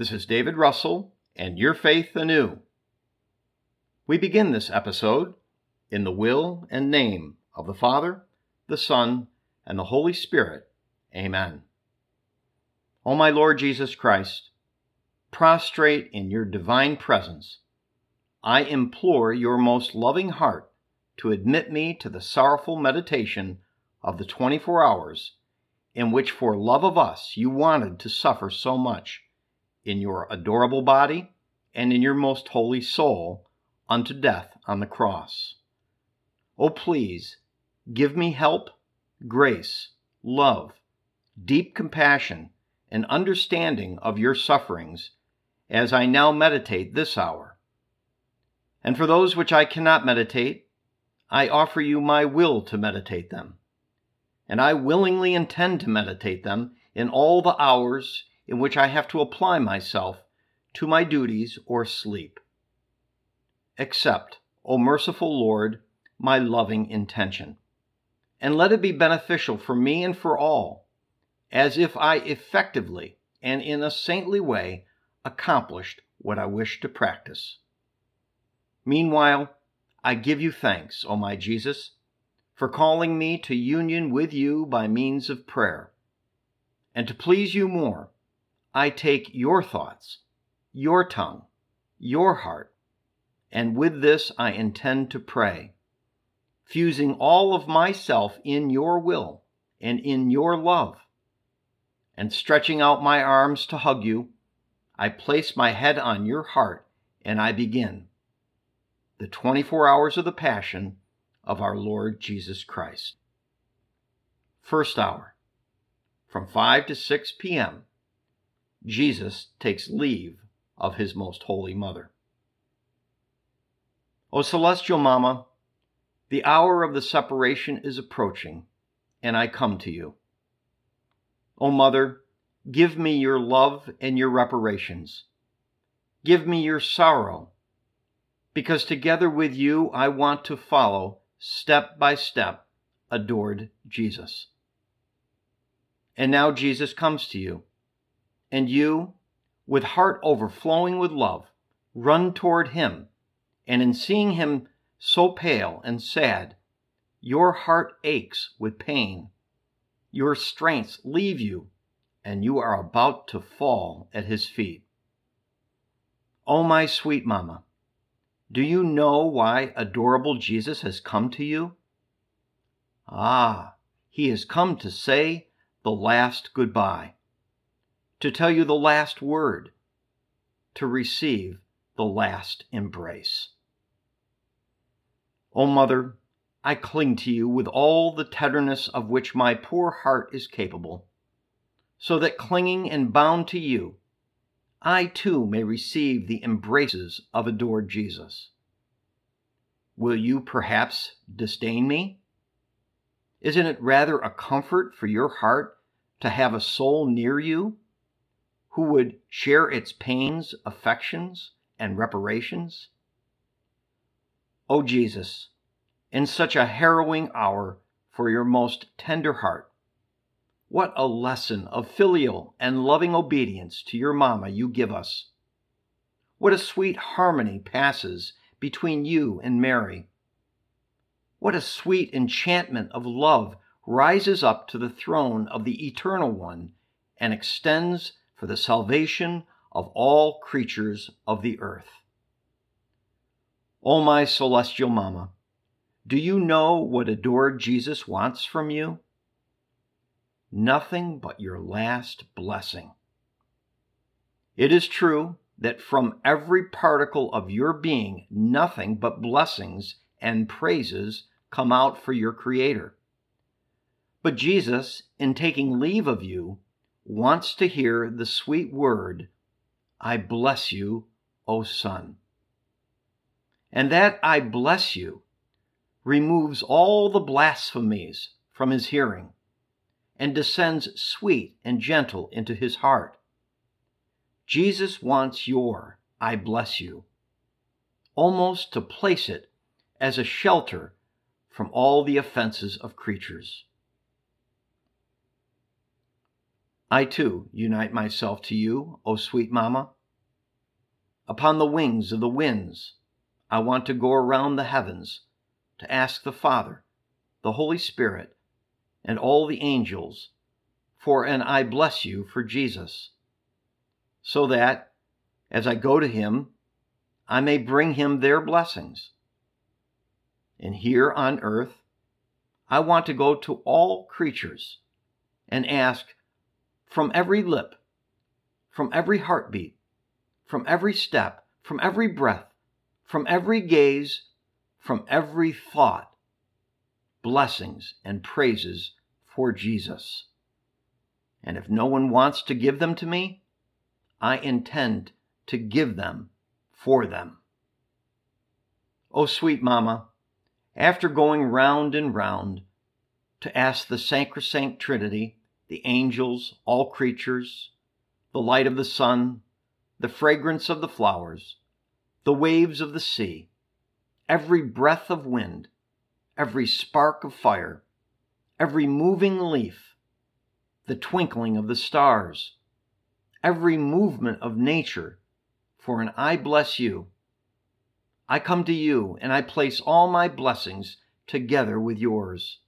This is David Russell and Your Faith Anew. We begin this episode in the will and name of the Father, the Son, and the Holy Spirit. Amen. O my Lord Jesus Christ, prostrate in your divine presence, I implore your most loving heart to admit me to the sorrowful meditation of the 24 hours in which, for love of us, you wanted to suffer so much in your adorable body and in your most holy soul unto death on the cross. Oh, please give me help, grace, love, deep compassion, and understanding of your sufferings as I now meditate this hour. And for those which I cannot meditate, I offer you my will to meditate them. And I willingly intend to meditate them in all the hours in which I have to apply myself to my duties or sleep. Accept, O merciful Lord, my loving intention, and let it be beneficial for me and for all, as if I effectively and in a saintly way accomplished what I wish to practice. Meanwhile, I give you thanks, O my Jesus, for calling me to union with you by means of prayer. And to please you more, I take your thoughts, your tongue, your heart, and with this I intend to pray, fusing all of myself in your will and in your love. And stretching out my arms to hug you, I place my head on your heart and I begin the 24 hours of the Passion of our Lord Jesus Christ. First hour, from 5 to 6 p.m., Jesus takes leave of his most holy mother. O celestial Mama, the hour of the separation is approaching, and I come to you. O Mother, give me your love and your reparations. Give me your sorrow because together with you I want to follow step by step adored Jesus. And now Jesus comes to you, and you, with heart overflowing with love, run toward him, and in seeing him so pale and sad, your heart aches with pain. Your strengths leave you, and you are about to fall at his feet. Oh, my sweet mamma, do you know why adorable Jesus has come to you? Ah, he has come to say the last goodbye, to tell you the last word, to receive the last embrace. O Mother, I cling to you with all the tenderness of which my poor heart is capable, so that clinging and bound to you, I too may receive the embraces of adored Jesus. Will you perhaps disdain me? Isn't it rather a comfort for your heart to have a soul near you who would share its pains, affections, and reparations? O oh, Jesus, in such a harrowing hour for your most tender heart, what a lesson of filial and loving obedience to your mamma you give us. What a sweet harmony passes between you and Mary. What a sweet enchantment of love rises up to the throne of the Eternal One and extends for the salvation of all creatures of the earth. O my celestial Mama, do you know what adored Jesus wants from you? Nothing but your last blessing. It is true that from every particle of your being, nothing but blessings and praises come out for your Creator. But Jesus, in taking leave of you, wants to hear the sweet word, I bless you, O Son. And that I bless you removes all the blasphemies from his hearing and descends sweet and gentle into his heart. Jesus wants your I bless you, almost to place it as a shelter from all the offenses of creatures. I too unite myself to you, O sweet Mamma. Upon the wings of the winds, I want to go around the heavens to ask the Father, the Holy Spirit, and all the angels for an I bless you for Jesus, so that, as I go to him, I may bring him their blessings. And here on earth, I want to go to all creatures and ask from every lip, from every heartbeat, from every step, from every breath, from every gaze, from every thought, blessings and praises for Jesus. And if no one wants to give them to me, I intend to give them for them. Oh, sweet Mamma, after going round and round to ask the sacrosanct Trinity the angels, all creatures, the light of the sun, the fragrance of the flowers, the waves of the sea, every breath of wind, every spark of fire, every moving leaf, the twinkling of the stars, every movement of nature, for an I bless you. I come to you and I place all my blessings together with yours.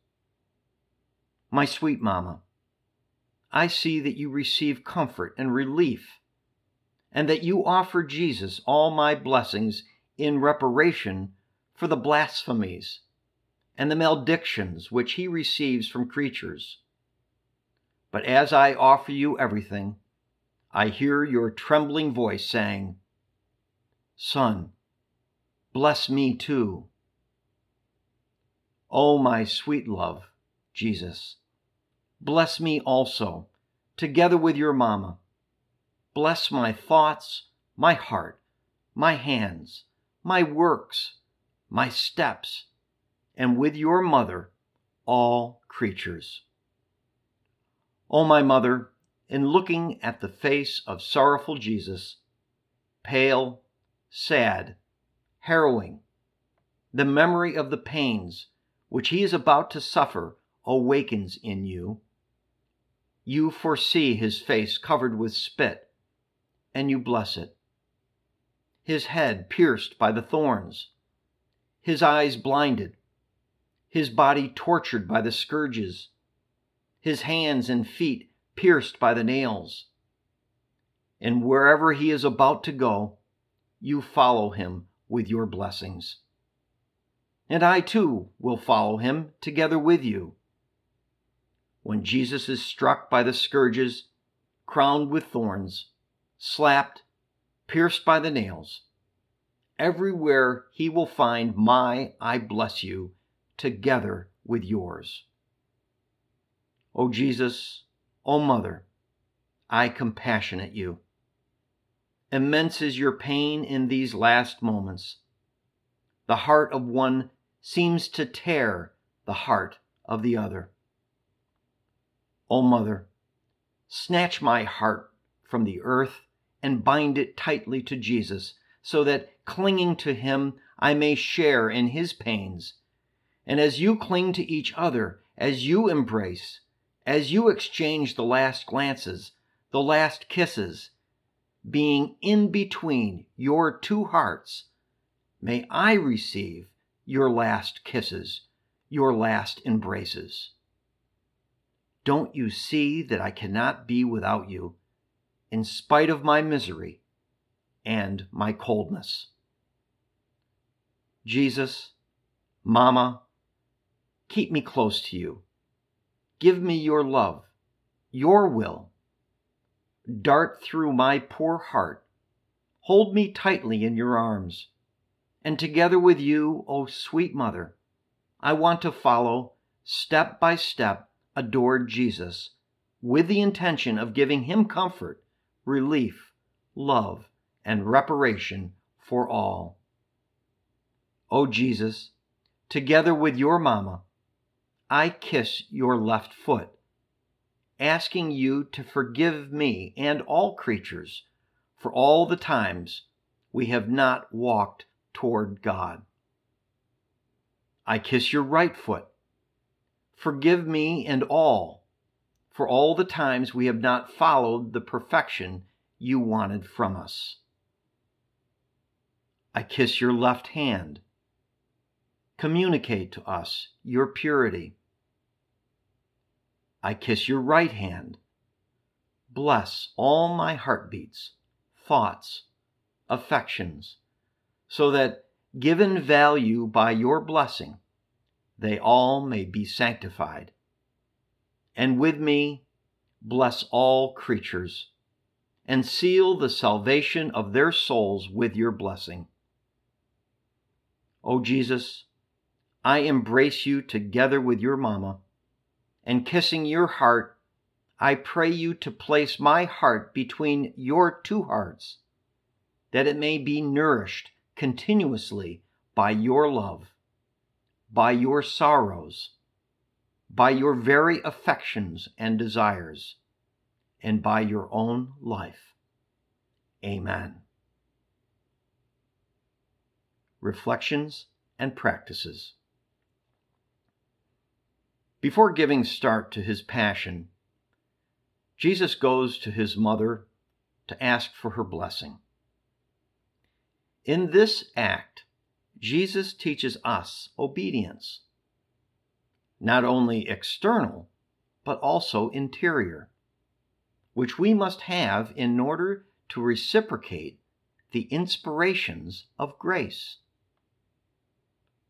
My sweet Mamma, I see that you receive comfort and relief, and that you offer Jesus all my blessings in reparation for the blasphemies and the maledictions which he receives from creatures. But as I offer you everything, I hear your trembling voice saying, Son, bless me too. O oh, my sweet love, Jesus Bless me also, together with your mamma. Bless my thoughts, my heart, my hands, my works, my steps, and with your mother, all creatures. O oh, my mother, in looking at the face of sorrowful Jesus, pale, sad, harrowing, the memory of the pains which he is about to suffer awakens in you you foresee his face covered with spit, and you bless it. His head pierced by the thorns, his eyes blinded, his body tortured by the scourges, his hands and feet pierced by the nails. And wherever he is about to go, you follow him with your blessings. And I too will follow him together with you when Jesus is struck by the scourges, crowned with thorns, slapped, pierced by the nails. Everywhere he will find my I bless you together with yours. O Jesus, O Mother, I compassionate you. Immense is your pain in these last moments. The heart of one seems to tear the heart of the other. O Mother, snatch my heart from the earth and bind it tightly to Jesus, so that, clinging to him, I may share in his pains. And as you cling to each other, as you embrace, as you exchange the last glances, the last kisses, being in between your two hearts, may I receive your last kisses, your last embraces. Don't you see that I cannot be without you? in spite of my misery and my coldness. Jesus, Mama, keep me close to you. Give me your love, your will. Dart through my poor heart. Hold me tightly in your arms. And together with you, O oh sweet Mother, I want to follow, step by step, adored Jesus with the intention of giving him comfort, relief, love, and reparation for all. O oh Jesus, together with your Mama, I kiss your left foot, asking you to forgive me and all creatures for all the times we have not walked toward God. I kiss your right foot. Forgive me and all for all the times we have not followed the perfection you wanted from us. I kiss your left hand. Communicate to us your purity. I kiss your right hand. Bless all my heartbeats, thoughts, affections, so that, given value by your blessing, they all may be sanctified. And with me, bless all creatures, and seal the salvation of their souls with your blessing. O Jesus, I embrace you together with your Mama, and kissing your heart, I pray you to place my heart between your two hearts, that it may be nourished continuously by your love, by your sorrows, by your very affections and desires, and by your own life. Amen. reflections, and practices. Before giving start to his passion, Jesus goes to his mother to ask for her blessing. In this act, Jesus teaches us obedience, not only external, but also interior, which we must have in order to reciprocate the inspirations of grace.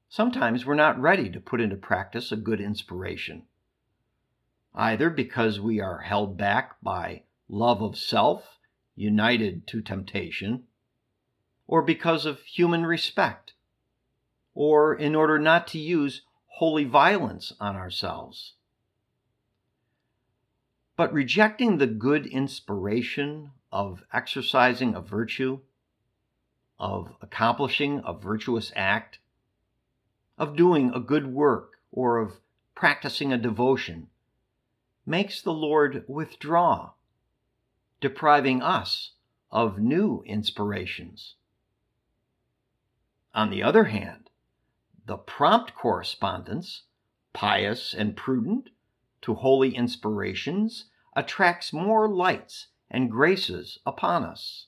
Sometimes we're not ready to put into practice a good inspiration, either because we are held back by love of self united to temptation, or because of human respect, or in order not to use holy violence on ourselves. But rejecting the good inspiration of exercising a virtue, of accomplishing a virtuous act, of doing a good work or of practicing a devotion makes the Lord withdraw, depriving us of new inspirations. On the other hand, the prompt correspondence, pious and prudent, to holy inspirations attracts more lights and graces upon us.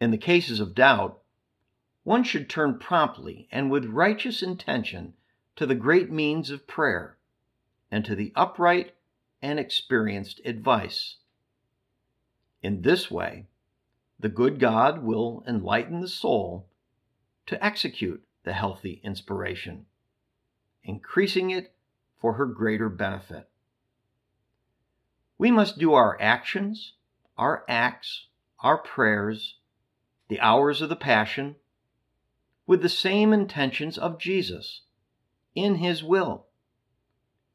In the cases of doubt, one should turn promptly and with righteous intention to the great means of prayer and to the upright and experienced advice. In this way, the good God will enlighten the soul to execute the healthy inspiration, increasing it for her greater benefit. We must do our actions, our acts, our prayers, the hours of the Passion, with the same intentions of Jesus in his will,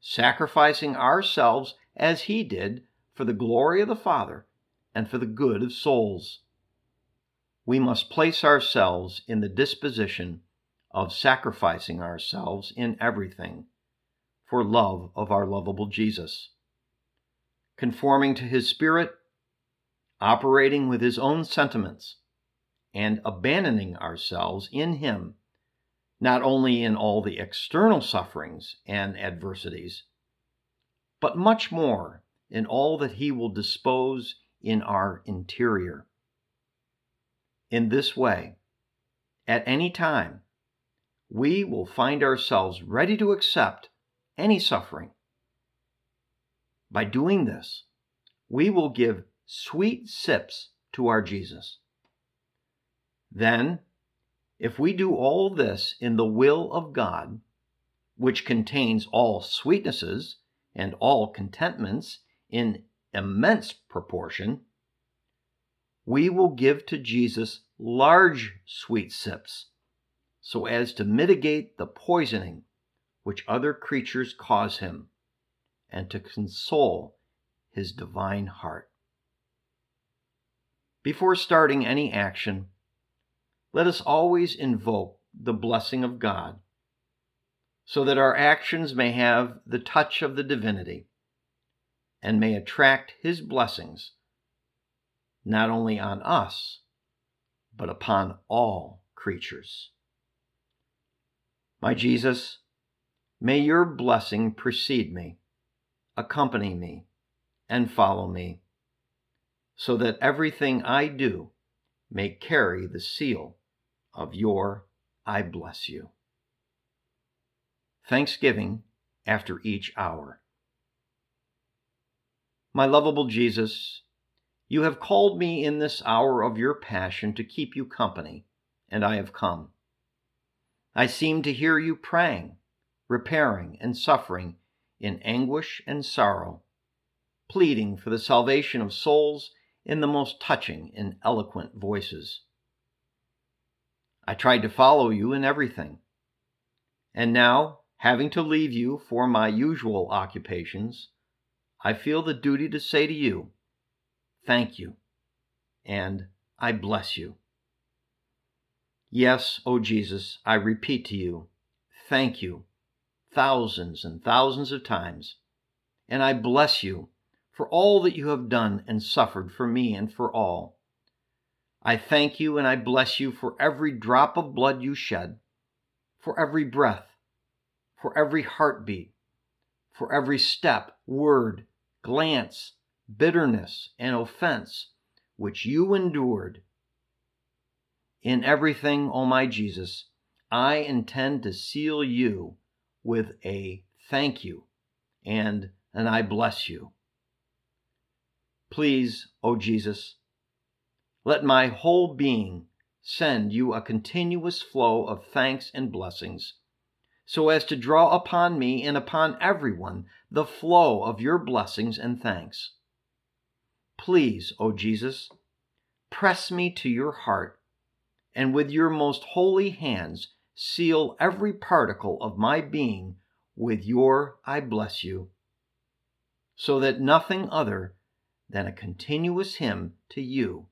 sacrificing ourselves as he did for the glory of the Father and for the good of souls. We must place ourselves in the disposition of sacrificing ourselves in everything for love of our lovable Jesus, conforming to his Spirit, operating with his own sentiments and abandoning ourselves in Him, not only in all the external sufferings and adversities, but much more in all that He will dispose in our interior. In this way, at any time, we will find ourselves ready to accept any suffering. By doing this, we will give sweet sips to our Jesus. Then, if we do all this in the will of God, which contains all sweetnesses and all contentments in immense proportion, we will give to Jesus large sweet sips so as to mitigate the poisoning which other creatures cause him and to console his divine heart. Before starting any action, let us always invoke the blessing of God so that our actions may have the touch of the divinity and may attract his blessings not only on us, but upon all creatures. My Jesus, may your blessing precede me, accompany me, and follow me, so that everything I do may carry the seal of your I bless you. Thanksgiving after each hour. My lovable Jesus, you have called me in this hour of your passion to keep you company, and I have come. I seem to hear you praying, repairing, and suffering in anguish and sorrow, pleading for the salvation of souls in the most touching and eloquent voices. I tried to follow you in everything. And now, having to leave you for my usual occupations, I feel the duty to say to you, Thank you, and I bless you. Yes, O Jesus, I repeat to you, thank you, thousands and thousands of times, and I bless you for all that you have done and suffered for me and for all. I thank you and I bless you for every drop of blood you shed, for every breath, for every heartbeat, for every step, word, glance, bitterness, and offense which you endured. In everything, O my Jesus, I intend to seal you with a thank you and an I bless you. Please, O Jesus, let my whole being send you a continuous flow of thanks and blessings, so as to draw upon me and upon everyone the flow of your blessings and thanks. Please, O Jesus, press me to your heart, and with your most holy hands seal every particle of my being with your I bless you, so that nothing other than a continuous hymn to you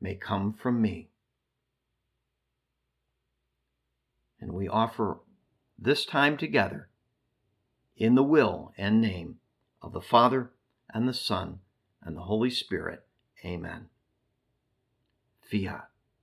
may come from me. And we offer this time together in the will and name of the Father and the Son and the Holy Spirit. Amen. Fiat.